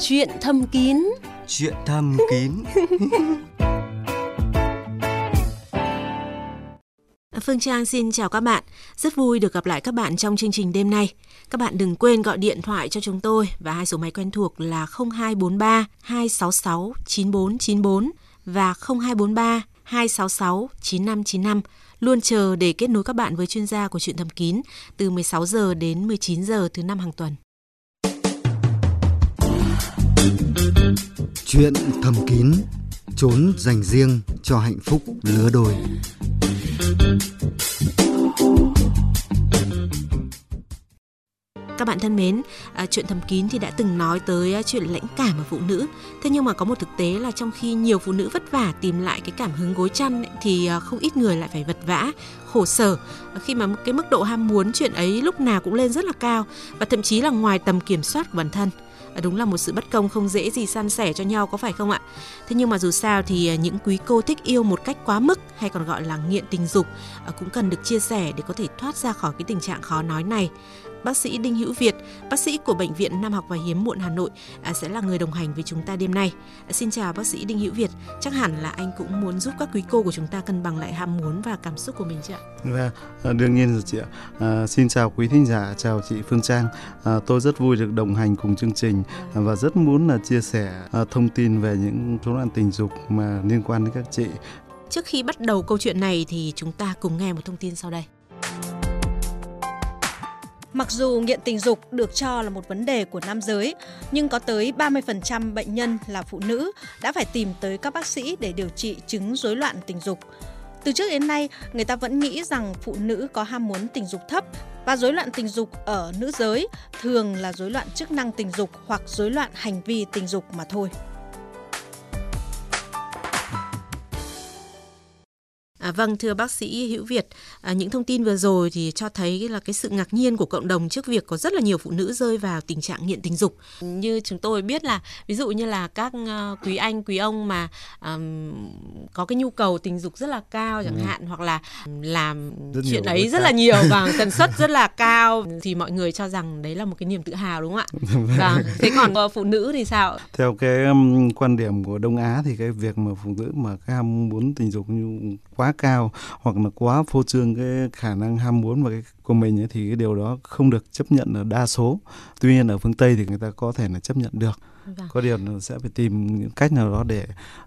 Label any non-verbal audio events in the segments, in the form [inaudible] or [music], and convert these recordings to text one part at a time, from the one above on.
Chuyện thầm kín Chuyện thầm kín [laughs] Phương Trang xin chào các bạn. Rất vui được gặp lại các bạn trong chương trình đêm nay. Các bạn đừng quên gọi điện thoại cho chúng tôi và hai số máy quen thuộc là 0243 266 9494 và 0243 266 9595 luôn chờ để kết nối các bạn với chuyên gia của chuyện thầm kín từ 16 giờ đến 19 giờ thứ năm hàng tuần. Chuyện thầm kín Trốn dành riêng cho hạnh phúc lứa đôi. Các bạn thân mến, à, chuyện thầm kín thì đã từng nói tới à, chuyện lãnh cảm ở phụ nữ. Thế nhưng mà có một thực tế là trong khi nhiều phụ nữ vất vả tìm lại cái cảm hứng gối chăn ấy, thì à, không ít người lại phải vật vã, khổ sở. À, khi mà cái mức độ ham muốn chuyện ấy lúc nào cũng lên rất là cao và thậm chí là ngoài tầm kiểm soát của bản thân. À, đúng là một sự bất công không dễ gì san sẻ cho nhau, có phải không ạ? Thế nhưng mà dù sao thì à, những quý cô thích yêu một cách quá mức hay còn gọi là nghiện tình dục à, cũng cần được chia sẻ để có thể thoát ra khỏi cái tình trạng khó nói này bác sĩ Đinh Hữu Việt, bác sĩ của Bệnh viện Nam học và Hiếm muộn Hà Nội à, sẽ là người đồng hành với chúng ta đêm nay. À, xin chào bác sĩ Đinh Hữu Việt, chắc hẳn là anh cũng muốn giúp các quý cô của chúng ta cân bằng lại ham muốn và cảm xúc của mình chứ ạ? Vâng, à, đương nhiên rồi chị ạ. À, xin chào quý thính giả, chào chị Phương Trang. À, tôi rất vui được đồng hành cùng chương trình à, và rất muốn là chia sẻ thông tin về những rối loạn tình dục mà liên quan đến các chị. Trước khi bắt đầu câu chuyện này thì chúng ta cùng nghe một thông tin sau đây. Mặc dù nghiện tình dục được cho là một vấn đề của nam giới, nhưng có tới 30% bệnh nhân là phụ nữ đã phải tìm tới các bác sĩ để điều trị chứng rối loạn tình dục. Từ trước đến nay, người ta vẫn nghĩ rằng phụ nữ có ham muốn tình dục thấp và rối loạn tình dục ở nữ giới thường là rối loạn chức năng tình dục hoặc rối loạn hành vi tình dục mà thôi. À, vâng thưa bác sĩ Hữu Việt, à, những thông tin vừa rồi thì cho thấy là cái sự ngạc nhiên của cộng đồng trước việc có rất là nhiều phụ nữ rơi vào tình trạng nghiện tình dục. Như chúng tôi biết là ví dụ như là các uh, quý anh quý ông mà um, có cái nhu cầu tình dục rất là cao chẳng ừ. hạn hoặc là làm rất chuyện ấy rất là nhiều [laughs] và tần suất rất là cao thì mọi người cho rằng đấy là một cái niềm tự hào đúng không ạ? Vâng. Thế còn uh, phụ nữ thì sao? Theo cái um, quan điểm của Đông Á thì cái việc mà phụ nữ mà cái ham muốn tình dục như quá cao hoặc là quá phô trương cái khả năng ham muốn và cái của mình ấy, thì cái điều đó không được chấp nhận ở đa số tuy nhiên ở phương tây thì người ta có thể là chấp nhận được Vâng. có điều là sẽ phải tìm những cách nào đó để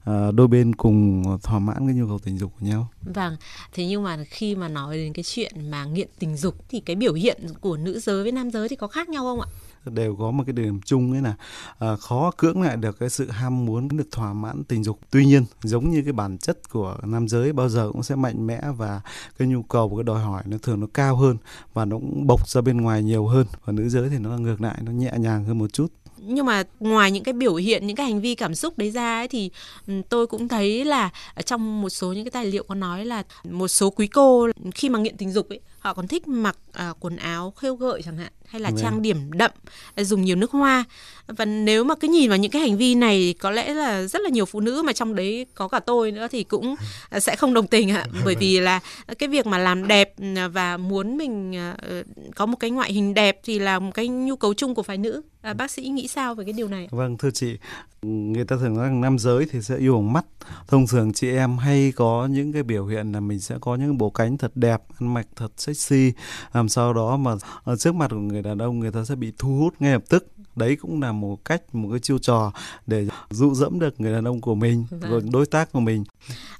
uh, đôi bên cùng thỏa mãn cái nhu cầu tình dục của nhau. Vâng, thế nhưng mà khi mà nói đến cái chuyện mà nghiện tình dục thì cái biểu hiện của nữ giới với nam giới thì có khác nhau không ạ? Đều có một cái điểm chung ấy là à, khó cưỡng lại được cái sự ham muốn được thỏa mãn tình dục. Tuy nhiên giống như cái bản chất của nam giới bao giờ cũng sẽ mạnh mẽ và cái nhu cầu và cái đòi hỏi nó thường nó cao hơn và nó cũng bộc ra bên ngoài nhiều hơn. Và nữ giới thì nó ngược lại nó nhẹ nhàng hơn một chút. Nhưng mà ngoài những cái biểu hiện những cái hành vi cảm xúc đấy ra ấy, thì ừ, tôi cũng thấy là trong một số những cái tài liệu có nói là một số quý cô khi mà nghiện tình dục ấy họ còn thích mặc à, quần áo khêu gợi chẳng hạn hay là Vậy. trang điểm đậm dùng nhiều nước hoa. Và nếu mà cứ nhìn vào những cái hành vi này có lẽ là rất là nhiều phụ nữ mà trong đấy có cả tôi nữa thì cũng sẽ không đồng tình ạ. Bởi vì là cái việc mà làm đẹp và muốn mình ờ, có một cái ngoại hình đẹp thì là một cái nhu cầu chung của phái nữ à, bác sĩ nghĩ sao về cái điều này vâng thưa chị người ta thường nói rằng nam giới thì sẽ yêu bằng mắt. Thông thường chị em hay có những cái biểu hiện là mình sẽ có những bộ cánh thật đẹp ăn mặc thật sexy. Làm sao đó mà ở trước mặt của người đàn ông người ta sẽ bị thu hút ngay lập tức. Đấy cũng là một cách một cái chiêu trò để dụ dẫm được người đàn ông của mình vâng. rồi đối tác của mình.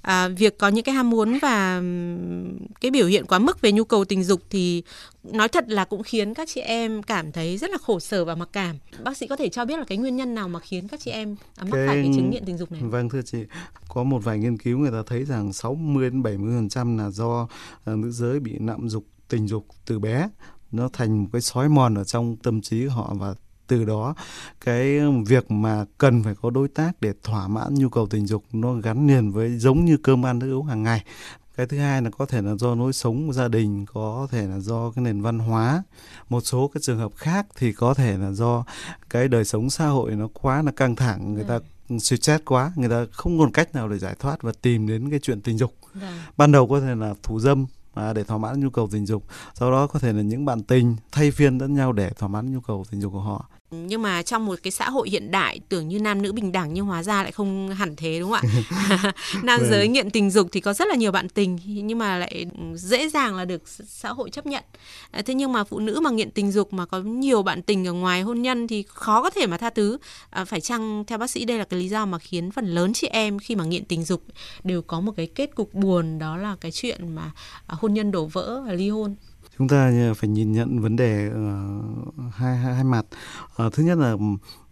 À, việc có những cái ham muốn và cái biểu hiện quá mức về nhu cầu tình dục thì nói thật là cũng khiến các chị em cảm thấy rất là khổ sở và mặc cảm. Bác sĩ có thể cho biết là cái nguyên nhân nào mà khiến các chị em mắc cái... phải cái chứng nghiện tình dục này? Vâng thưa chị. Có một vài nghiên cứu người ta thấy rằng 60 đến 70 phần trăm là do uh, nữ giới bị nạm dục tình dục từ bé. Nó thành một cái sói mòn ở trong tâm trí họ và từ đó cái việc mà cần phải có đối tác để thỏa mãn nhu cầu tình dục nó gắn liền với giống như cơm ăn thức uống hàng ngày cái thứ hai là có thể là do lối sống gia đình có thể là do cái nền văn hóa một số cái trường hợp khác thì có thể là do cái đời sống xã hội nó quá là căng thẳng người ta ừ. stress quá người ta không còn cách nào để giải thoát và tìm đến cái chuyện tình dục Vâng. ban đầu có thể là thủ dâm à, để thỏa mãn nhu cầu tình dục sau đó có thể là những bạn tình thay phiên lẫn nhau để thỏa mãn nhu cầu tình dục của họ nhưng mà trong một cái xã hội hiện đại tưởng như nam nữ bình đẳng nhưng hóa ra lại không hẳn thế đúng không ạ? [laughs] [laughs] Nam vâng. giới nghiện tình dục thì có rất là nhiều bạn tình nhưng mà lại dễ dàng là được xã hội chấp nhận. À, thế nhưng mà phụ nữ mà nghiện tình dục mà có nhiều bạn tình ở ngoài hôn nhân thì khó có thể mà tha thứ. À, phải chăng theo bác sĩ đây là cái lý do mà khiến phần lớn chị em khi mà nghiện tình dục đều có một cái kết cục buồn đó là cái chuyện mà à, hôn nhân đổ vỡ và ly hôn chúng ta phải nhìn nhận vấn đề uh, hai, hai hai mặt. Uh, thứ nhất là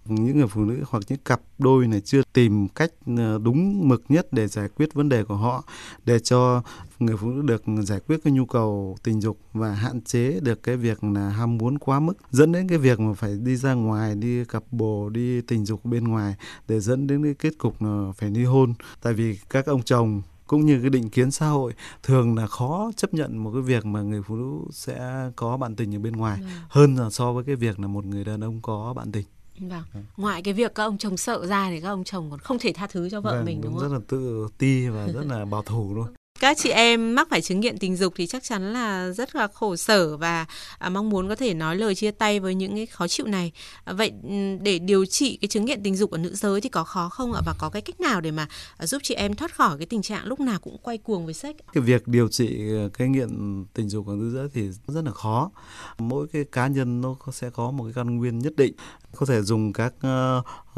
những người phụ nữ hoặc những cặp đôi này chưa tìm cách ờ, đúng mực nhất để giải quyết vấn đề của họ để cho người phụ nữ được giải quyết cái nhu cầu tình dục và hạn chế được cái việc là ham muốn quá mức dẫn đến cái việc mà phải đi ra ngoài đi cặp bồ đi tình dục bên ngoài để dẫn đến cái kết cục là phải ly hôn. Tại vì các ông chồng cũng như cái định kiến xã hội thường là khó chấp nhận một cái việc mà người phụ nữ sẽ có bạn tình ở bên ngoài ừ. hơn là so với cái việc là một người đàn ông có bạn tình Vâng. Ừ. Ngoài cái việc các ông chồng sợ ra thì các ông chồng còn không thể tha thứ cho vợ vâng, mình đúng, đúng không? Rất là tự ti và rất là bảo thủ luôn các chị em mắc phải chứng nghiện tình dục thì chắc chắn là rất là khổ sở và à, mong muốn có thể nói lời chia tay với những cái khó chịu này. À, vậy ừ, để điều trị cái chứng nghiện tình dục ở nữ giới thì có khó không ạ và có cái cách nào để mà à, giúp chị em thoát khỏi cái tình trạng lúc nào cũng quay cuồng với sex? Cái việc điều trị cái nghiện tình dục ở nữ giới thì rất là khó. Mỗi cái cá nhân nó sẽ có một cái căn nguyên nhất định có thể dùng các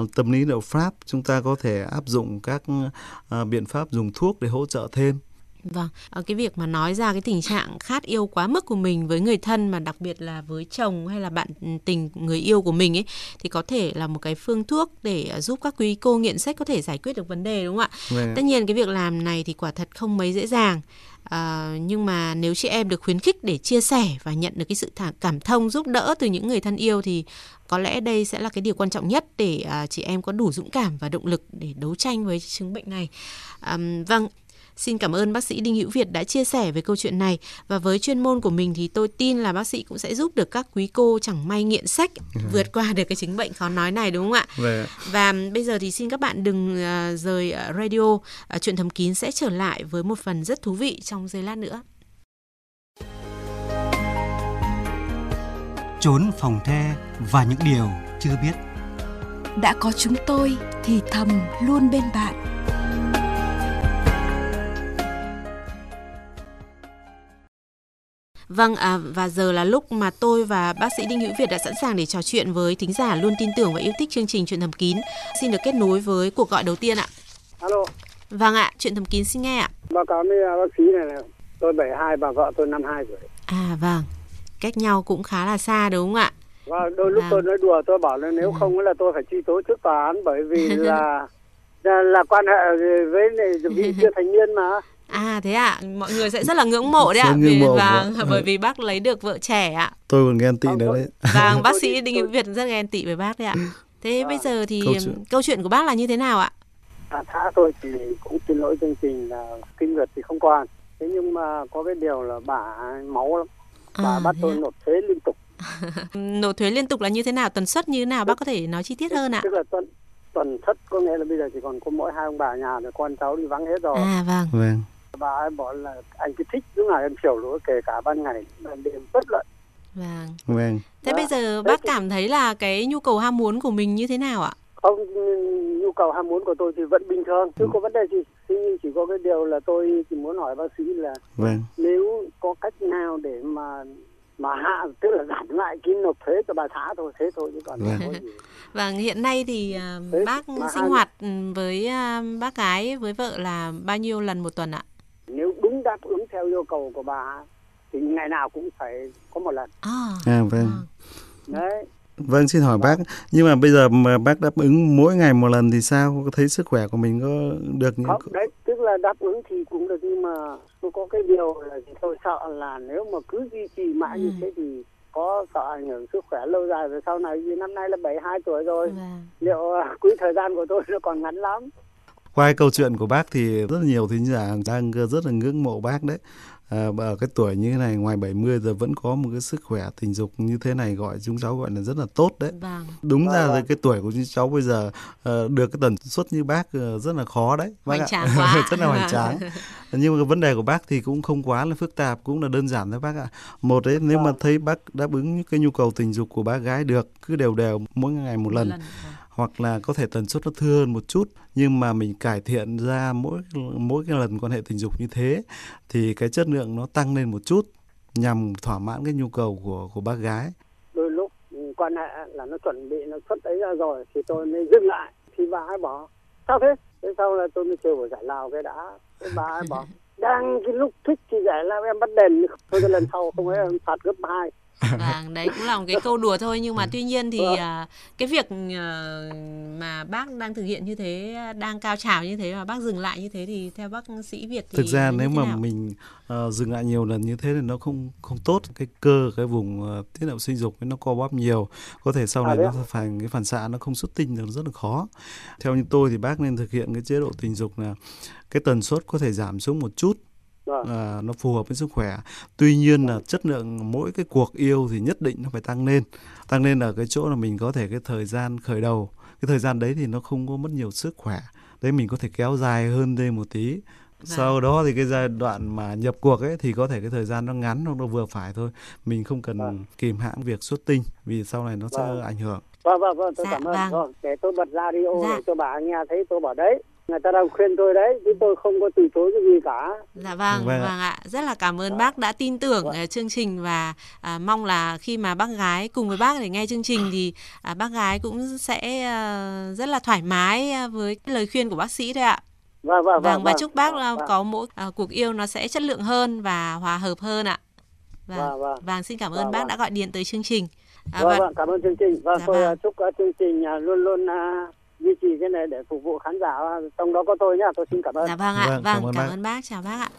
uh, tâm lý liệu pháp chúng ta có thể áp dụng các uh, biện pháp dùng thuốc để hỗ trợ thêm Vâng, ờ, cái việc mà nói ra cái tình trạng khát yêu quá mức của mình với người thân mà đặc biệt là với chồng hay là bạn tình người yêu của mình ấy thì có thể là một cái phương thuốc để ờ, giúp các quý cô nghiện sách có thể giải quyết được vấn đề đúng không ạ? Vâng. Tất nhiên cái việc làm này thì quả thật không mấy dễ dàng. À, nhưng mà nếu chị em được khuyến khích để chia sẻ và nhận được cái sự thả, cảm thông giúp đỡ từ những người thân yêu thì có lẽ đây sẽ là cái điều quan trọng nhất để à, chị em có đủ dũng cảm và động lực để đấu tranh với chứng bệnh này. À, vâng, Xin cảm ơn bác sĩ Đinh Hữu Việt đã chia sẻ về câu chuyện này và với chuyên môn của mình thì tôi tin là bác sĩ cũng sẽ giúp được các quý cô chẳng may nghiện sách ừ. vượt qua được cái chứng bệnh khó nói này đúng không ạ? Vâng. Và bây giờ thì xin các bạn đừng uh, rời uh, radio, uh, chuyện thầm kín sẽ trở lại với một phần rất thú vị trong giây lát nữa. Trốn phòng the và những điều chưa biết. Đã có chúng tôi thì thầm luôn bên bạn Vâng, à, và giờ là lúc mà tôi và bác sĩ Đinh Hữu Việt đã sẵn sàng để trò chuyện với thính giả luôn tin tưởng và yêu thích chương trình Chuyện thầm kín. Xin được kết nối với cuộc gọi đầu tiên ạ. Alo. Vâng ạ, Chuyện thầm kín xin nghe ạ. Báo cáo với bác sĩ này là tôi 72, bà vợ tôi 52 tuổi. À vâng, cách nhau cũng khá là xa đúng không ạ? Và đôi lúc vâng. tôi nói đùa tôi bảo là nếu ừ. không là tôi phải truy tố trước tòa án bởi vì là [laughs] là, là quan hệ với vị [laughs] chưa thành niên mà. À thế ạ, à, mọi người sẽ rất là ngưỡng mộ đấy ạ. Vì, mộ vâng, vâng, [laughs] bởi vì bác lấy được vợ trẻ ạ. Tôi còn ghen tị nữa đấy. Vâng, bác sĩ Đinh Hữu Việt rất ghen tị với bác đấy ạ. Thế à, bây giờ thì câu chuyện. câu chuyện của bác là như thế nào ạ? À, xã tôi thì cũng xin lỗi chương trình là kinh nguyệt thì không còn. Thế nhưng mà có cái điều là bà máu lắm. Bà à, bắt tôi nộp thuế liên tục. [laughs] nộp thuế liên tục là như thế nào? Tần suất như thế nào? Bác có thể nói chi tiết hơn ạ? Tức là tuần tuần thất có nghĩa là bây giờ chỉ còn có mỗi hai ông bà nhà rồi con cháu đi vắng hết rồi. À vâng. Vâng bà ấy bảo là anh cứ thích lúc nào em chiều lúa kể cả ban ngày ban đêm bất luận vâng vâng thế à, bây giờ bác cảm thấy là cái nhu cầu ham muốn của mình như thế nào ạ không nhu cầu ham muốn của tôi thì vẫn bình thường chứ ừ. có vấn đề gì nhiên chỉ có cái điều là tôi chỉ muốn hỏi bác sĩ là vâng. nếu có cách nào để mà mà hạ tức là giảm lại cái nộp thuế cho bà xã thôi thế thôi chứ còn vâng. không có gì [laughs] Vâng, hiện nay thì uh, Thế bác sinh hoạt ừ, với uh, bác gái với vợ là bao nhiêu lần một tuần ạ? Đáp ứng theo yêu cầu của bà thì ngày nào cũng phải có một lần à, à vâng à. đấy Vâng, xin hỏi bác, nhưng mà bây giờ mà bác đáp ứng mỗi ngày một lần thì sao? Có thấy sức khỏe của mình có được như Không, đấy, tức là đáp ứng thì cũng được nhưng mà tôi có cái điều là tôi sợ là nếu mà cứ duy trì mãi ừ. như thế thì có sợ ảnh hưởng sức khỏe lâu dài về sau này vì năm nay là 72 tuổi rồi. Vâng. Liệu uh, quỹ thời gian của tôi nó còn ngắn lắm qua câu chuyện của bác thì rất là nhiều thính giả đang rất là ngưỡng mộ bác đấy. À, ở cái tuổi như thế này ngoài 70 giờ vẫn có một cái sức khỏe tình dục như thế này gọi chúng cháu gọi là rất là tốt đấy. Vâng. đúng ra là cái tuổi của chúng cháu bây giờ uh, được cái tần suất như bác uh, rất là khó đấy bác hoành tráng quá. [laughs] Rất là hoành tráng. Nhưng mà cái vấn đề của bác thì cũng không quá là phức tạp cũng là đơn giản thôi bác ạ. Một đấy nếu mà thấy bác đáp ứng cái nhu cầu tình dục của bác gái được cứ đều đều mỗi ngày một lần, một lần. Hoặc là có thể tần suất nó thưa hơn một chút, nhưng mà mình cải thiện ra mỗi mỗi cái lần quan hệ tình dục như thế, thì cái chất lượng nó tăng lên một chút, nhằm thỏa mãn cái nhu cầu của của bác gái. Đôi lúc quan hệ là nó chuẩn bị nó xuất ấy ra rồi thì tôi mới dừng lại, thì bà ấy bỏ sao thế? Thế sau là tôi mới kêu của giải lao cái đã. Thế bà ấy bỏ đang cái lúc thích thì giải lao, em bắt đền. Thôi cái lần sau không ấy, em phạt gấp hai vâng đấy cũng là một cái câu đùa thôi nhưng mà tuy nhiên thì uh, cái việc uh, mà bác đang thực hiện như thế đang cao trào như thế mà bác dừng lại như thế thì theo bác sĩ Việt thì thực ra nếu mà nào? mình uh, dừng lại nhiều lần như thế thì nó không không tốt. Cái cơ cái vùng uh, tiết niệu sinh dục nó co bóp nhiều. Có thể sau à, này à, nó phải cái phản xạ nó không xuất tinh được rất là khó. Theo như tôi thì bác nên thực hiện cái chế độ tình dục là cái tần suất có thể giảm xuống một chút à, nó phù hợp với sức khỏe. Tuy nhiên là chất lượng mỗi cái cuộc yêu thì nhất định nó phải tăng lên. Tăng lên ở cái chỗ là mình có thể cái thời gian khởi đầu. Cái thời gian đấy thì nó không có mất nhiều sức khỏe. Đấy mình có thể kéo dài hơn đây một tí. Vâng. sau đó thì cái giai đoạn mà nhập cuộc ấy thì có thể cái thời gian nó ngắn nó vừa phải thôi. Mình không cần vâng. kìm hãm việc xuất tinh vì sau này nó vâng. sẽ ảnh hưởng. Vâng vâng vâng tôi dạ, cảm ơn. vâng. Rồi, để tôi bật radio dạ. để cho bà nghe thấy tôi bảo đấy người ta đang khuyên tôi đấy chứ tôi không có từ chối cái gì cả dạ vâng vâng, vâng ạ rất là cảm ơn dạ. bác đã tin tưởng vâng. chương trình và à, mong là khi mà bác gái cùng với bác để nghe chương trình thì à, bác gái cũng sẽ à, rất là thoải mái à, với lời khuyên của bác sĩ đấy ạ vâng vâng vâng, vâng và chúc bác vâng, có mỗi à, cuộc yêu nó sẽ chất lượng hơn và hòa hợp hơn ạ vâng vâng, vâng. vâng xin cảm ơn vâng, bác vâng. đã gọi điện tới chương trình à, vâng, vâng cảm ơn chương trình vâng dạ tôi vâng. chúc chương trình luôn luôn duy trì cái này để phục vụ khán giả trong đó có tôi nhá tôi xin cảm ơn dạ vâng ạ vâng, vâng cảm, ơn, cảm bác. ơn bác chào bác ạ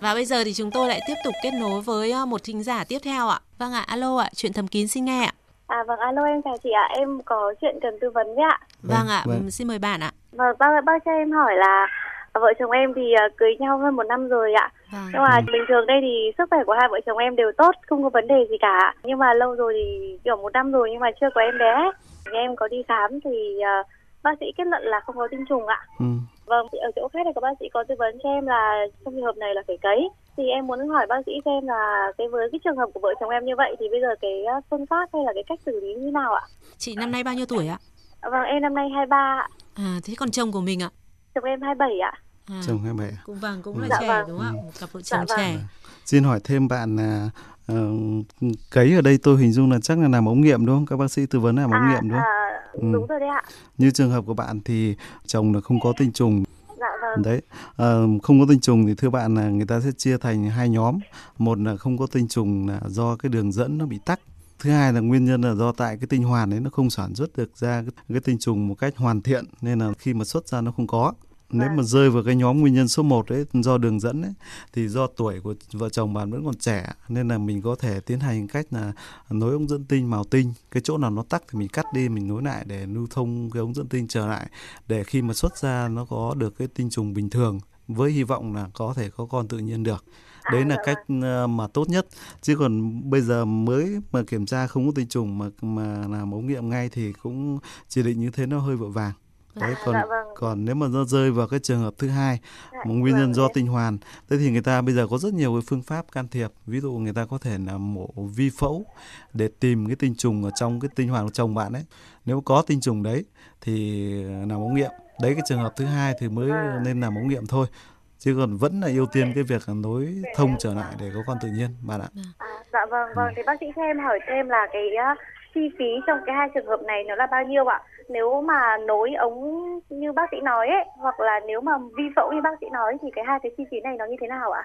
và bây giờ thì chúng tôi lại tiếp tục kết nối với ờ, một thính giả tiếp theo ạ vâng ạ alo ạ chuyện thầm kín xin nghe ạ À vâng, alo em chào chị ạ, em có chuyện cần tư vấn với ạ. Vâng, vâng ạ, vâng. xin mời bạn ạ. Vâng, bác, bác cho em hỏi là vợ chồng em thì ờ, cưới nhau hơn một năm rồi ạ. Vâng. Nhưng mà ừ. bình thường đây thì sức khỏe của hai vợ chồng em đều tốt, không có vấn đề gì cả. Nhưng mà lâu rồi thì kiểu một năm rồi nhưng mà chưa có em bé em có đi khám thì uh, bác sĩ kết luận là không có tinh trùng ạ. Ừ. Vâng, ở chỗ khác thì có bác sĩ có tư vấn cho em là trong trường hợp này là phải cấy. Thì em muốn hỏi bác sĩ xem là cái với cái trường hợp của vợ chồng em như vậy thì bây giờ cái ờ, phương pháp hay là cái cách xử lý như nào ạ? Chị năm nay bao nhiêu tuổi ạ? Vâng, em năm nay 23 ạ. À, thế còn chồng của mình ạ? Chồng em 27 ạ. À, chồng 27 Cũng vâng, cũng ừ. là dạ, trẻ vâng. đúng không ạ? Một cặp vợ chồng dạ, trẻ. Vâng. Xin hỏi thêm bạn là uh, cấy ở đây tôi hình dung là chắc là làm ống nghiệm đúng không? Các bác sĩ tư vấn làm ống à, nghiệm đúng không? À, ừ. đúng rồi đấy ạ như trường hợp của bạn thì chồng là không có tinh trùng Dạ vâng. Đấy, à, không có tinh trùng thì thưa bạn là người ta sẽ chia thành hai nhóm. Một là không có tinh trùng là do cái đường dẫn nó bị tắc. Thứ hai là nguyên nhân là do tại cái tinh hoàn ấy nó không sản xuất được ra cái, cái tinh trùng một cách hoàn thiện nên là khi mà xuất ra nó không có nếu mà vâng. rơi vào cái nhóm nguyên nhân số 1 ấy do đường dẫn ấy thì do tuổi của vợ chồng bạn vẫn còn trẻ nên là mình có thể tiến hành cách là nối ống dẫn tinh màu tinh. Cái chỗ nào nó tắc thì mình cắt đi mình nối lại để lưu thông cái ống dẫn tinh trở lại để khi mà xuất ra nó có được cái tinh trùng bình thường với hy vọng là có thể có con tự nhiên được. Đấy là cách ờ, mà tốt nhất. Chứ còn bây giờ mới mà kiểm tra không có tinh trùng mà mà làm ống nghiệm ngay thì cũng chỉ định như thế nó hơi vội vàng. Đấy còn dạ, vâng. Còn nếu mà nó rơi vào cái trường hợp thứ hai dạ, một nguyên vâng, nhân do đấy. tinh hoàn thế thì người ta bây giờ có rất nhiều cái phương pháp can thiệp ví dụ người ta có thể là mổ vi phẫu để tìm cái tinh trùng ở trong cái tinh hoàn của chồng bạn ấy nếu có tinh trùng đấy thì làm ống nghiệm đấy cái trường hợp thứ hai thì mới à. nên làm ống nghiệm thôi chứ còn vẫn là ưu tiên cái việc nối thông trở lại để có con tự nhiên bạn ạ. À, dạ vâng vâng ừ. thì bác sĩ cho em hỏi thêm là cái chi phí trong cái hai trường hợp này nó là bao nhiêu ạ? nếu mà nối ống như bác sĩ nói ấy hoặc là nếu mà vi phẫu như bác sĩ nói thì cái hai cái chi phí này nó như thế nào ạ?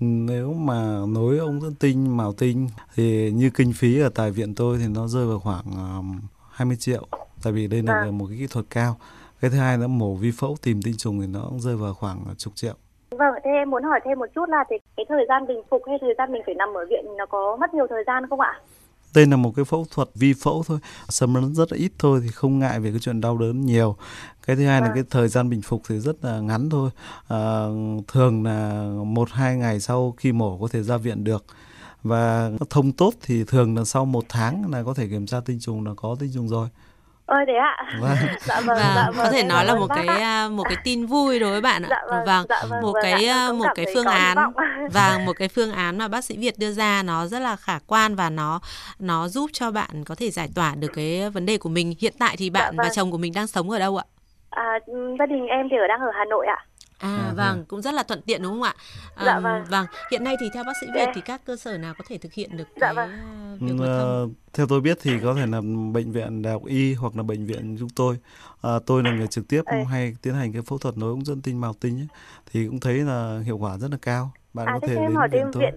Nếu mà nối ống dẫn tinh màu tinh thì như kinh phí ở tại viện tôi thì nó rơi vào khoảng 20 triệu tại vì đây là à. một cái kỹ thuật cao. Cái thứ hai là mổ vi phẫu tìm tinh trùng thì nó cũng rơi vào khoảng chục triệu. Vâng, thế em muốn hỏi thêm một chút là thì cái thời gian bình phục hay thời gian mình phải nằm ở viện nó có mất nhiều thời gian không ạ? Đây là một cái phẫu thuật vi phẫu thôi, xâm lấn rất là ít thôi thì không ngại về cái chuyện đau đớn nhiều. Cái thứ hai là vâng. cái thời gian bình phục thì rất là ngắn thôi. À, thường là một hai ngày sau khi mổ có thể ra viện được và thông tốt thì thường là sau một tháng là có thể kiểm tra tinh trùng là có tinh trùng rồi ơi thế ạ. Vâng. [laughs] dạ vâng, và dạ vâng có thể nói là một cái ạ. một cái tin vui đối với bạn ạ. Dạ vâng, vâng, dạ vâng một vâng, cái dạ, một cái phương án và [laughs] một cái phương án mà bác sĩ Việt đưa ra nó rất là khả quan và nó nó giúp cho bạn có thể giải tỏa được cái vấn đề của mình. Hiện tại thì bạn dạ vâng. và chồng của mình đang sống ở đâu ạ? À, gia đình em thì ở đang ở Hà Nội ạ À, à vâng, cũng rất là thuận tiện đúng không ạ? À, dạ vâng. Vâng, hiện nay thì theo bác sĩ Việt thì các cơ sở nào có thể thực hiện được dạ cái vâng. việc uh, Theo tôi biết thì có thể là bệnh viện Đại học Y hoặc là bệnh viện chúng tôi. À, tôi là người trực tiếp Ê. hay tiến hành cái phẫu thuật nối ống dẫn tinh màu tinh ấy, thì cũng thấy là hiệu quả rất là cao. Bạn à, có thể đến viện tôi. Viện...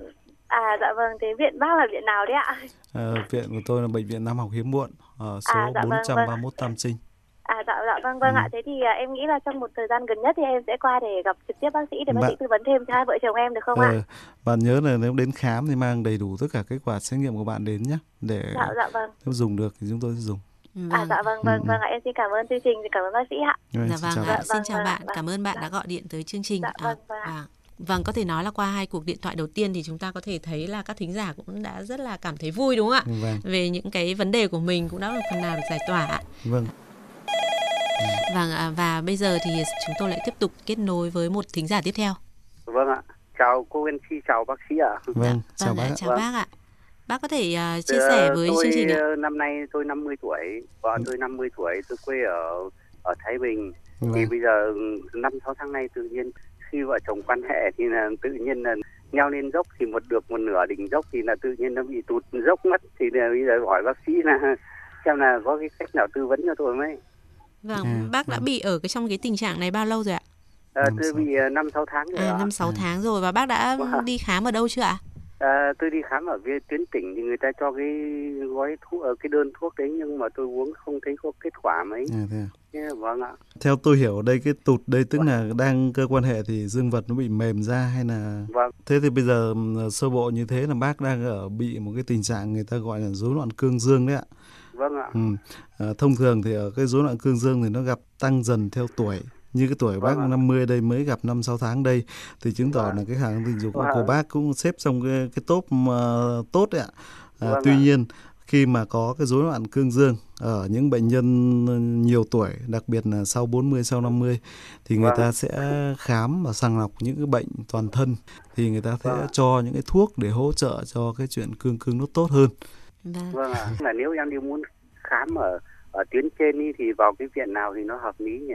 À dạ vâng, thế viện bác là viện nào đấy ạ? À, viện của tôi là bệnh viện Nam học hiếm muộn ở số à, dạ 431 vâng, vâng. Tam Trinh. À dạ dạ vâng vâng ừ. ạ. Thế thì à, em nghĩ là trong một thời gian gần nhất thì em sẽ qua để gặp trực tiếp bác sĩ để bác bạn... sĩ tư vấn thêm cho hai vợ chồng em được không ờ, ạ? Bạn nhớ là nếu đến khám thì mang đầy đủ tất cả kết quả xét nghiệm của bạn đến nhé để dạ, dạ, vâng. nếu dùng được thì chúng tôi sẽ dùng. Vâng. À dạ vâng vâng ừ. vâng ạ em xin cảm ơn chương trình cảm ơn bác sĩ ạ. Dạ vâng chào ạ, xin chào vâng, bạn, vâng, cảm ơn bạn dạ. đã gọi điện tới chương trình. Dạ vâng vâng. À, Vâng, có thể nói là qua hai cuộc điện thoại đầu tiên thì chúng ta có thể thấy là các thính giả cũng đã rất là cảm thấy vui đúng không ạ? Vâng. Về những cái vấn đề của mình cũng đã một phần nào được giải tỏa. Vâng. Vâng ạ, và bây giờ thì chúng tôi lại tiếp tục kết nối với một thính giả tiếp theo. Vâng ạ, chào cô Nguyên Chi, chào bác sĩ ạ. Vâng, vâng chào vâng bác. Chào vâng. bác ạ. Bác có thể uh, chia sẻ với tôi, chương trình ạ? Năm nay tôi 50 tuổi, vợ ừ. tôi 50 tuổi, tôi quê ở ở Thái Bình. Vâng. Thì bây giờ năm sáu tháng nay tự nhiên khi vợ chồng quan hệ thì là tự nhiên là leo lên dốc thì một được một nửa đỉnh dốc thì là tự nhiên nó bị tụt dốc mất thì là bây giờ hỏi bác sĩ là [laughs] xem là có cái cách nào tư vấn cho tôi mới Vâng, à, bác đã vâng. bị ở cái trong cái tình trạng này bao lâu rồi ạ? À, tôi bị ờ, năm sáu tháng rồi. À, năm sáu tháng rồi và bác đã wow. đi khám ở đâu chưa ạ? À, tôi đi khám ở phía tuyến tỉnh thì người ta cho cái gói thuốc ở cái đơn thuốc đấy nhưng mà tôi uống không thấy có kết quả mấy. À, thế à? Yeah, vâng ạ. Theo tôi hiểu đây cái tụt đây tức vâng. là đang cơ quan hệ thì dương vật nó bị mềm ra hay là vâng. thế thì bây giờ sơ bộ như thế là bác đang ở bị một cái tình trạng người ta gọi là rối loạn cương dương đấy ạ. Vâng ạ. Ừ. À, thông thường thì ở cái rối loạn cương dương thì nó gặp tăng dần theo tuổi như cái tuổi vâng bác ạ. 50 đây mới gặp 5 6 tháng đây thì chứng tỏ vâng. là cái khả năng tình dục vâng. của bác cũng xếp trong cái cái top uh, tốt đấy ạ. À, vâng tuy ạ. nhiên khi mà có cái rối loạn cương dương ở những bệnh nhân nhiều tuổi, đặc biệt là sau 40 sau 50 thì người vâng. ta sẽ khám và sàng lọc những cái bệnh toàn thân thì người ta sẽ vâng. cho những cái thuốc để hỗ trợ cho cái chuyện cương cương nó tốt hơn. Vâng. vâng ạ. Là nếu em đi muốn khám ở ở tuyến trên đi thì vào cái viện nào thì nó hợp lý nhỉ?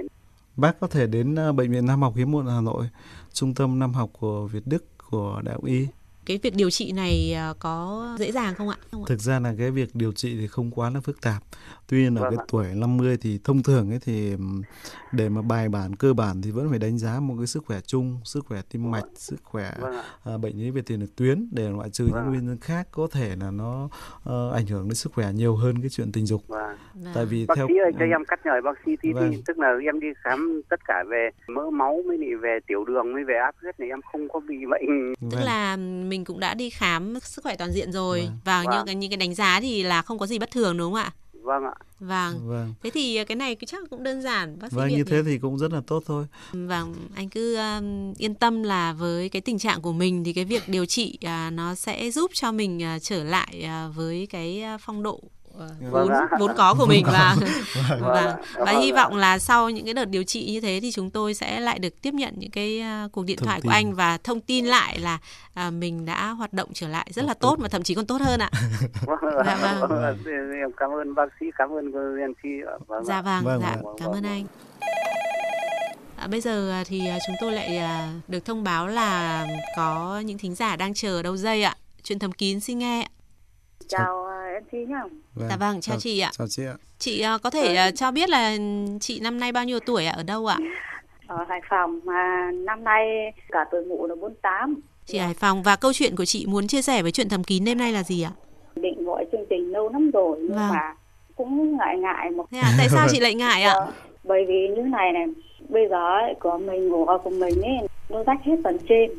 Bác có thể đến ờ, bệnh viện Nam học Hiếm muộn Hà Nội, trung tâm Nam học của Việt Đức của Đại học Y cái việc điều trị này ờ, có dễ dàng không ạ? Không Thực ra là cái việc điều trị thì không quá là phức tạp. Tuy nhiên ở vâng cái tuổi 50 thì thông thường ấy thì để mà bài bản cơ bản thì vẫn phải đánh giá một cái sức khỏe chung, sức khỏe tim mạch, vâng. sức khỏe vâng uh, bệnh lý về tiền liệt tuyến để loại trừ vâng. những nguyên nhân khác có thể là nó uh, ảnh hưởng đến sức khỏe nhiều hơn cái chuyện tình dục. Vâng. Tại vì bác theo sĩ ơi cho em cắt nhời bác sĩ tí vâng. tức là em đi khám tất cả về mỡ máu mới về tiểu đường mới về áp huyết này em không có bị bệnh. Tức vâng. là mình cũng đã đi khám sức khỏe toàn diện rồi vâng. và vâng. những cái những cái đánh giá thì là không có gì bất thường đúng không ạ? Vâng ạ. Vâng. vâng. Thế thì cái này chắc cũng đơn giản bác sĩ Vâng như thế thì cũng rất là tốt thôi. Vâng, anh cứ um, yên tâm là với cái tình trạng của mình thì cái việc điều trị uh, nó sẽ giúp cho mình uh, trở lại uh, với cái uh, phong độ vốn vốn có của mình và vâng. và và hy vọng là sau những cái đợt điều trị như thế thì chúng tôi sẽ lại được tiếp nhận những cái uh, cuộc điện thông thoại tin. của anh và thông tin lại là uh, mình đã hoạt động trở lại rất là tốt và thậm chí còn tốt hơn ạ. [laughs] dạ vâng. Cảm ơn bác sĩ, cảm ơn. Vâng. Dạ vâng, vâng dạ, cảm ơn anh. À, bây giờ thì chúng tôi lại được thông báo là có những thính giả đang chờ đầu dây ạ. Chuyện thầm kín xin nghe. Chào em Thi nhá. Vâng. Dạ vâng, chào, chào chị ạ. Chào chị ạ. Chị uh, có thể uh, cho biết là chị năm nay bao nhiêu tuổi ạ? Ở đâu ạ? [laughs] Ở Hải Phòng mà năm nay cả tuổi ngủ là 48. Chị Hải Phòng và câu chuyện của chị muốn chia sẻ với chuyện thầm kín đêm nay là gì ạ? Định gọi chương trình lâu lắm rồi nhưng vâng. mà cũng ngại ngại một. Thế à, tại sao chị lại ngại ạ? Ờ, [laughs] bởi vì như này này, bây giờ ấy, của mình ngủ ở của mình ấy nó rách hết phần trên.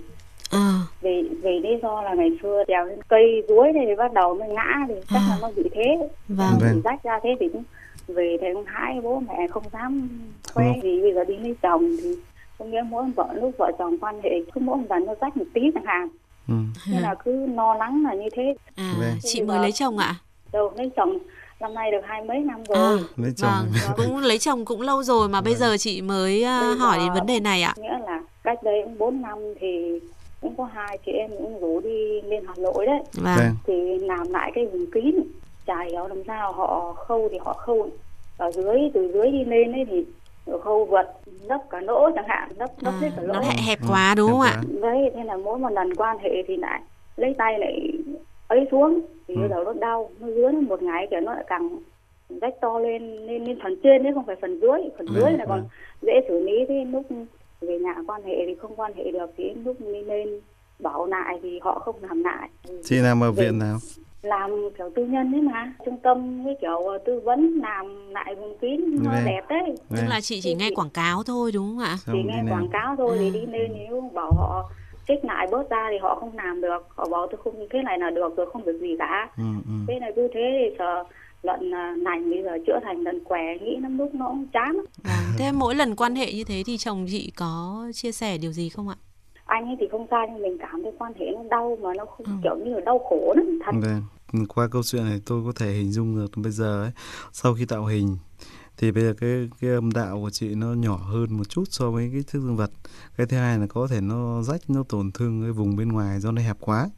À. vì vì lý do là ngày xưa trèo lên cây ruối này thì bắt đầu mới ngã thì chắc à. là nó bị thế. Vâng. bị rách ra thế thì cũng về thì cũng hãi bố mẹ không dám khoe ừ. vì bây giờ đi lấy chồng thì có nghĩa mỗi vợ lúc vợ chồng quan hệ cứ mỗi lần nó rách một tí chẳng hạn. Ừ. nên là cứ lo lắng là như thế. À, thế chị mới lấy chồng ạ? Đâu lấy chồng năm nay được hai mấy năm rồi. À, lấy chồng. vâng, cũng lấy chồng cũng lâu rồi mà bây vâng. giờ chị mới uh, hỏi đến vấn đề này ạ? nghĩa là cách đây bốn năm thì cũng có hai chị em cũng rủ đi lên Hà Nội đấy vâng. vâng. thì làm lại cái vùng kín trải đó làm sao họ khâu thì họ khâu ở dưới từ dưới đi lên ấy thì khâu vượt lấp cả lỗ chẳng hạn lấp lấp à, hết cả lỗ nó hẹp, hẹp quá đúng không ạ đấy thế là mỗi một lần quan hệ thì lại lấy tay lại ấy xuống thì ừ. giờ nó đau nó dưới một ngày kiểu nó lại càng rách to lên lên lên phần trên đấy không phải phần dưới phần ừ, dưới là còn ừ. dễ xử lý thế lúc về nhà quan hệ thì không quan hệ được thì lúc đi lên bảo lại thì họ không làm lại. Chị làm ở viện nào? làm kiểu tư nhân đấy mà trung tâm với kiểu tư vấn làm lại vùng kín nó đẹp đấy. Tức là chị chỉ nghe quảng cáo thôi đúng không ạ? Chỉ nghe quảng cáo thôi à. thì đi lên nếu bảo họ trích lại bớt ra thì họ không làm được. Họ bảo tôi không thế này là được rồi không được gì cả. Ừ, ừ. thế này cứ thế thì sợ lợn nành bây giờ chữa thành lợn què nghĩ lắm lúc nó cũng chán à, thế mỗi lần quan hệ như thế thì chồng chị có chia sẻ điều gì không ạ anh ấy thì không sao nhưng mình cảm thấy quan hệ nó đau mà nó không ừ. kiểu như là đau khổ lắm thật Vâng. Qua câu chuyện này tôi có thể hình dung được bây giờ ấy, sau khi tạo hình thì bây giờ cái cái âm đạo của chị nó nhỏ hơn một chút so với cái thức dương vật. Cái thứ hai là có thể nó rách nó tổn thương cái vùng bên ngoài do nó hẹp quá.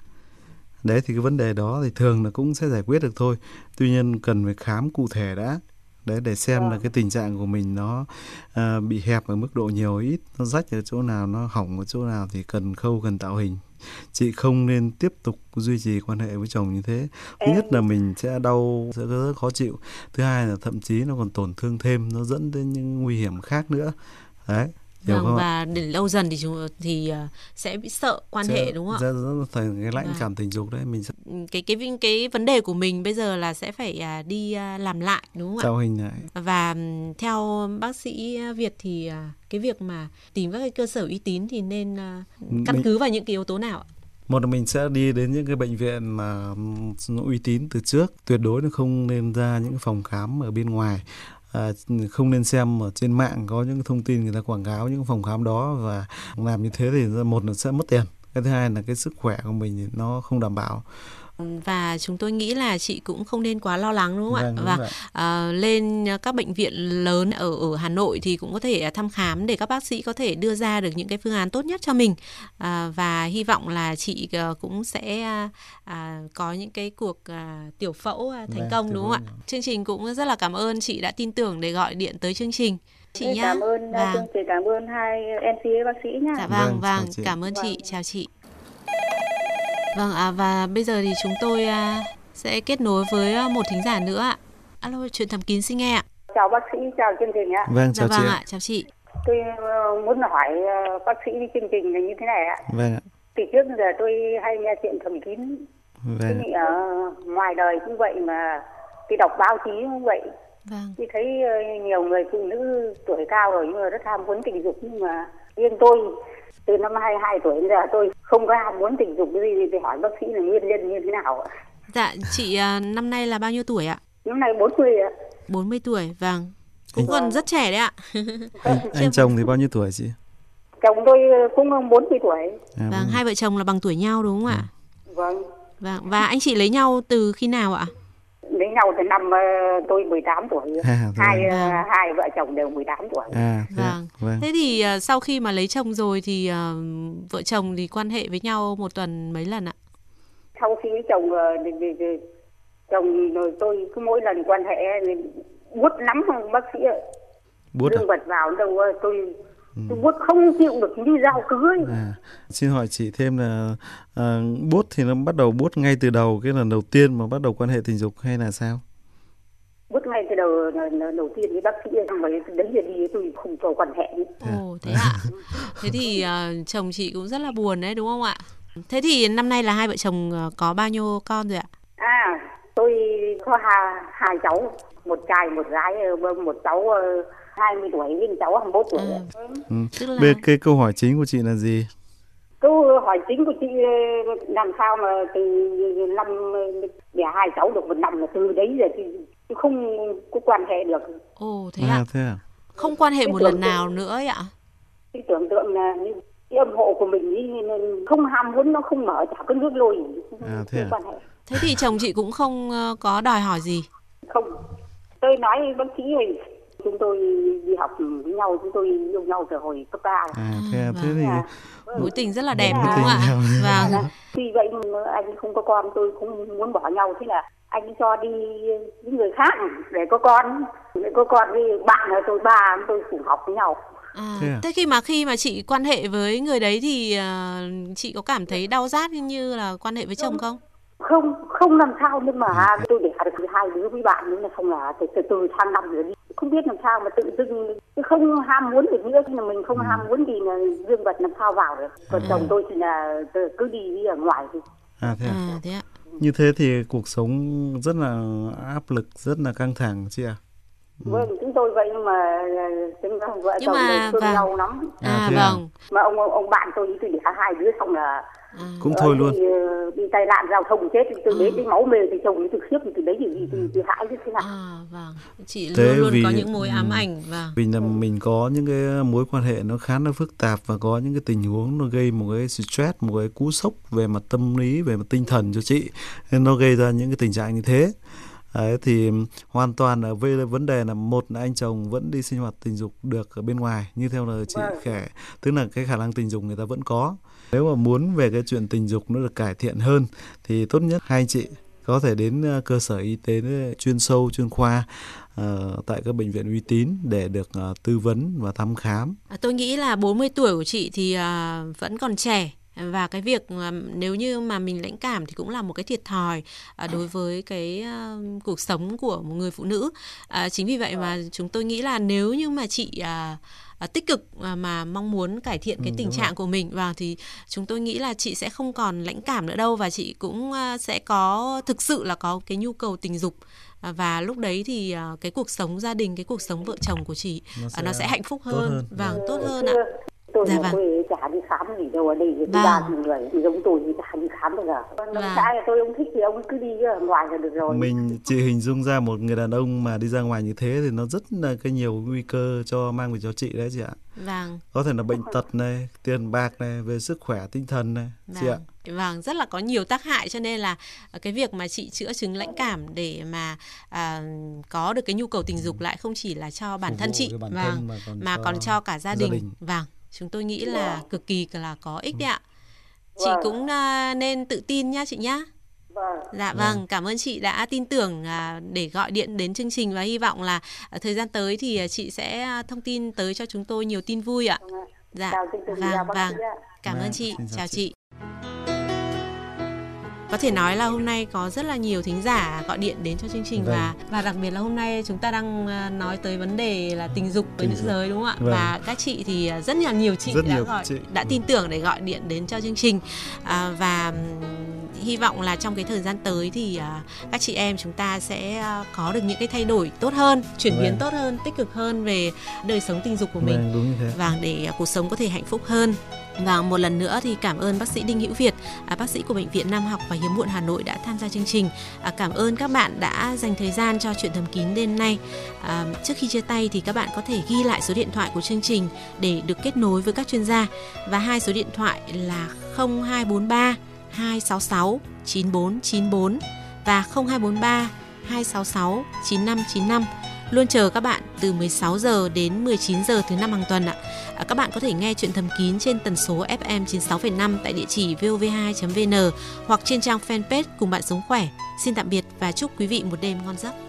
Đấy thì cái vấn đề đó thì thường là cũng sẽ giải quyết được thôi. Tuy nhiên cần phải khám cụ thể đã. Đấy để xem là vâng. cái tình trạng của mình nó à, bị hẹp ở mức độ nhiều ít nó rách ở chỗ nào nó hỏng ở chỗ nào thì cần khâu cần tạo hình. Chị không nên tiếp tục duy trì quan hệ với chồng như thế. Thứ nhất là mình sẽ đau sẽ rất khó chịu. Thứ hai là thậm chí nó còn tổn thương thêm nó dẫn đến những nguy hiểm khác nữa. Đấy vâng, và để lâu dần thì chúng thì uh, sẽ bị sợ quan sẽ, hệ đúng không ạ? Rất thành cái lãnh vâng. cảm tình dục đấy mình sẽ... Ừ, cái cái cái vấn đề của mình bây giờ là sẽ phải uh, đi uh, làm lại đúng không ạ? Tạo hình lại. Và theo bác sĩ Việt thì cái việc mà tìm các cái cơ sở uy tín thì nên căn cứ vào những cái yếu tố nào ạ? một là mình sẽ đi đến những cái bệnh viện mà uy tín từ trước tuyệt đối là không nên ra những phòng khám ở bên ngoài à, không nên xem ở trên mạng có những thông tin người ta quảng cáo những phòng khám đó và làm như thế thì một là sẽ mất tiền. Cái thứ hai là cái sức khỏe của mình nó không đảm bảo và chúng tôi nghĩ là chị cũng không nên quá lo lắng đúng không vâng, ạ và à, lên các bệnh viện lớn ở ở Hà Nội thì cũng có thể thăm khám để các bác sĩ có thể đưa ra được những cái phương án tốt nhất cho mình. À, và hy vọng là chị ờ, cũng sẽ à, có những cái cuộc à, tiểu phẫu thành vâng, công đúng không ạ? Chương trình cũng rất là cảm ơn chị đã tin tưởng để gọi điện tới chương trình. Chị nhá. cảm ơn vâng. chương trình cảm ơn hai MC bác sĩ nhá. Dạ vâng vâng, vâng cảm ơn chị. Vâng. chào chị Vâng, à, và bây giờ thì chúng tôi à, sẽ kết nối với à, một thính giả nữa ạ. Alo, chuyện thầm kín xin nghe ạ. Chào bác sĩ, chào chương trình ạ. Vâng, chào dạ, vâng chị. ạ, chào chị. Tôi ờ, muốn hỏi ờ, bác sĩ đi chương trình là như thế này ạ. Vâng ạ. Từ trước giờ tôi hay nghe chuyện thầm kín. Vâng. Thì ở ngoài đời cũng vậy mà tôi đọc báo chí cũng vậy. Vâng. Tôi thấy ờ, nhiều người phụ nữ tuổi cao rồi nhưng mà rất ham muốn tình dục nhưng mà riêng tôi từ năm 22 tuổi đến giờ tôi không có ham muốn tình dục gì thì hỏi bác sĩ là nguyên nhân như thế nào ạ? Dạ, chị uh, năm nay là bao nhiêu tuổi ạ? Năm nay 40 ạ. 40 tuổi, vâng. Cũng vâng. còn rất trẻ đấy ạ. anh, [laughs] anh chồng thì bao nhiêu tuổi chị? Chồng tôi cũng 40 tuổi. À, vâng, hai vợ chồng là bằng tuổi nhau đúng không ạ? Vâng. Vâng, và anh chị lấy nhau từ khi nào ạ? Lấy nhau từ năm uh, tôi 18 tuổi à, hai uh, hai vợ chồng đều 18 tuổi à, vâng. vâng thế thì uh, sau khi mà lấy chồng rồi thì uh, vợ chồng thì quan hệ với nhau một tuần mấy lần ạ sau khi lấy chồng uh, thì, thì, thì, chồng rồi tôi cứ mỗi lần quan hệ bút lắm không bác sĩ ạ bút à? vật vào đâu. Tôi bút không chịu được như dao cưới. À, xin hỏi chị thêm là à, bút thì nó bắt đầu bút ngay từ đầu cái lần đầu tiên mà bắt đầu quan hệ tình dục hay là sao? Bút ngay từ đầu đầu tiên với bác sĩ xong rồi đến giờ đi tôi không cho quan hệ. Ồ thế ạ. thế thì uh, chồng chị cũng rất là buồn đấy đúng không ạ? Thế thì năm nay là hai vợ chồng uh, có bao nhiêu con rồi ạ? À, tôi có hai, hai cháu, một trai một gái, một cháu uh, 20 tuổi với cháu 21 tuổi. À. Ừ. Tức là... Bên cái câu hỏi chính của chị là gì? câu hỏi chính của chị làm sao mà từ năm đẻ hai cháu được một năm là từ đấy giờ thì không có quan hệ được ồ thế à, à thế à không quan hệ một lần nào nữa ấy ạ cái tưởng tượng là cái âm hộ của mình ý, không ham muốn nó không mở chả có nước lôi à, thế, à? thế thì chồng chị cũng không ờ, có đòi hỏi gì không tôi nói bác sĩ rồi chúng tôi đi học với nhau chúng tôi yêu nhau từ hồi cấp ba. À thế, à, thế thì vâng. mối tình rất là đẹp đúng không ạ? [laughs] vâng. Vì vậy anh không có con tôi cũng muốn bỏ nhau. Thế là anh cho đi với người khác để có con. Để có con với bạn là tôi ba tôi cùng học với nhau. À, thế, à? thế khi mà khi mà chị quan hệ với người đấy thì uh, chị có cảm thấy đau rát như là quan hệ với chồng không? Không, không làm sao. Nhưng mà à. tôi để được hai đứa với bạn nữa là không là từ từ, từ sang năm rồi đi không biết làm sao mà tự dưng không ham muốn được nữa khi mà mình không ừ. ham muốn thì là dương vật làm sao vào được còn à. chồng tôi thì là cứ đi đi ở ngoài thì à thế à, à thế ạ như thế thì cuộc sống rất là áp lực rất là căng thẳng chị ạ à? Ừ. Vâng, chúng tôi vậy nhưng mà chúng vợ chồng mà, thương vâng. nhau lắm. À, à vâng. À? Mà ông ông bạn tôi tôi để hai đứa xong là à. cũng thôi luôn. Ờ, đi tai nạn giao thông chết từ à. đấy cái máu mề thì chồng từ khiếp từ đấy thì thì, thì, thì hại như thế nào. À vâng. Chị Thế luôn luôn vì, có những mối ám ảnh và vì là mình có những cái mối quan hệ nó khá là phức tạp và có những cái tình huống nó gây một cái stress, một cái cú sốc về mặt tâm lý, về mặt tinh thần cho chị. Nên nó gây ra những cái tình trạng như thế. Đấy, thì hoàn toàn là về vấn đề là một là anh chồng vẫn đi sinh hoạt tình dục được ở bên ngoài như theo lời chị vâng. khẽ tức là cái khả năng tình dục người ta vẫn có nếu mà muốn về cái chuyện tình dục nó được cải thiện hơn thì tốt nhất hai chị có thể đến ờ, cơ sở y tế ờ, chuyên sâu chuyên khoa uh, tại các bệnh viện uy tín để được uh, tư vấn và thăm khám. À, tôi nghĩ là 40 tuổi của chị thì uh, vẫn còn trẻ và cái việc nếu như mà mình lãnh cảm thì cũng là một cái thiệt thòi đối với cái cuộc sống của một người phụ nữ à, chính vì vậy mà chúng tôi nghĩ là nếu như mà chị uh, uh, tích cực mà, mà mong muốn cải thiện cái ừ, tình trạng rồi. của mình và thì chúng tôi nghĩ là chị sẽ không còn lãnh cảm nữa đâu và chị cũng uh, sẽ có thực sự là có cái nhu cầu tình dục và lúc đấy thì cái cuộc sống gia đình cái cuộc sống vợ chồng của chị nó sẽ, nó sẽ hạnh phúc hơn, hơn. và vâng, tốt hơn ạ tôi dạ vâng. chả đi khám gì đâu ở đây vâng. ba người thì giống tôi thì chả khám bao giờ. Vâng. cái tôi ông thích thì ông cứ đi ở ngoài là được rồi. Mình chỉ hình dung ra một người đàn ông mà đi ra ngoài như thế thì nó rất là cái nhiều nguy cơ cho mang về cho chị đấy chị ạ. Vâng. Có thể là bệnh tật này tiền bạc này về sức khỏe tinh thần này vâng. chị ạ. Vâng rất là có nhiều tác hại cho nên là à, cái việc mà chị chữa chứng lãnh cảm để mà à, có được cái nhu cầu tình dục lại không chỉ là cho bản thân chị bản vâng thân mà còn, mà cho còn cho cả gia đình. gia đình. Vâng chúng tôi nghĩ là cực kỳ là có ích đấy ạ chị vâng. cũng uh, nên tự tin nhá chị nhá Vâng. Dạ vâng. vâng, cảm ơn chị đã tin tưởng uh, để gọi điện đến chương trình và hy vọng là uh, thời gian tới thì chị sẽ thông tin tới cho chúng tôi nhiều tin vui ạ. Vâng. Dạ, vâng, vâng. Cảm ơn chị, chào chị. Có thể nói là hôm nay có rất là nhiều thính giả gọi điện đến cho chương trình vâng. và và đặc biệt là hôm nay chúng ta đang à, nói tới vấn đề là tình dục với nữ giới đúng không ạ? Vâng. Và các chị thì à, rất là nhiều chị rất đã nhiều gọi chị. đã tin tưởng để gọi điện đến cho chương trình à, và hy vọng là trong cái thời gian tới thì uh, các chị em chúng ta sẽ uh, có được những cái thay đổi tốt hơn, chuyển vâng. biến tốt hơn, tích cực hơn về đời sống tình dục của mình. Vâng, đúng thế. Và để uh, cuộc sống có thể hạnh phúc hơn. Và một lần nữa thì cảm ơn bác sĩ Đinh Hữu Việt, à, bác sĩ của bệnh viện Nam học và hiếm muộn Hà Nội đã tham gia chương trình. À, cảm ơn các bạn đã dành thời gian cho chuyện thầm kín đêm nay. À, trước khi chia tay thì các bạn có thể ghi lại số điện thoại của chương trình để được kết nối với các chuyên gia và hai số điện thoại là 0243 266 9494 và 0243 266 9595 Luôn chờ các bạn từ 16 giờ đến 19 giờ thứ năm hàng tuần ạ. À, các bạn có thể nghe chuyện thầm kín trên tần số FM 96,5 tại địa chỉ vov2.vn hoặc trên trang fanpage cùng bạn sống khỏe. Xin tạm biệt và chúc quý vị một đêm ngon giấc.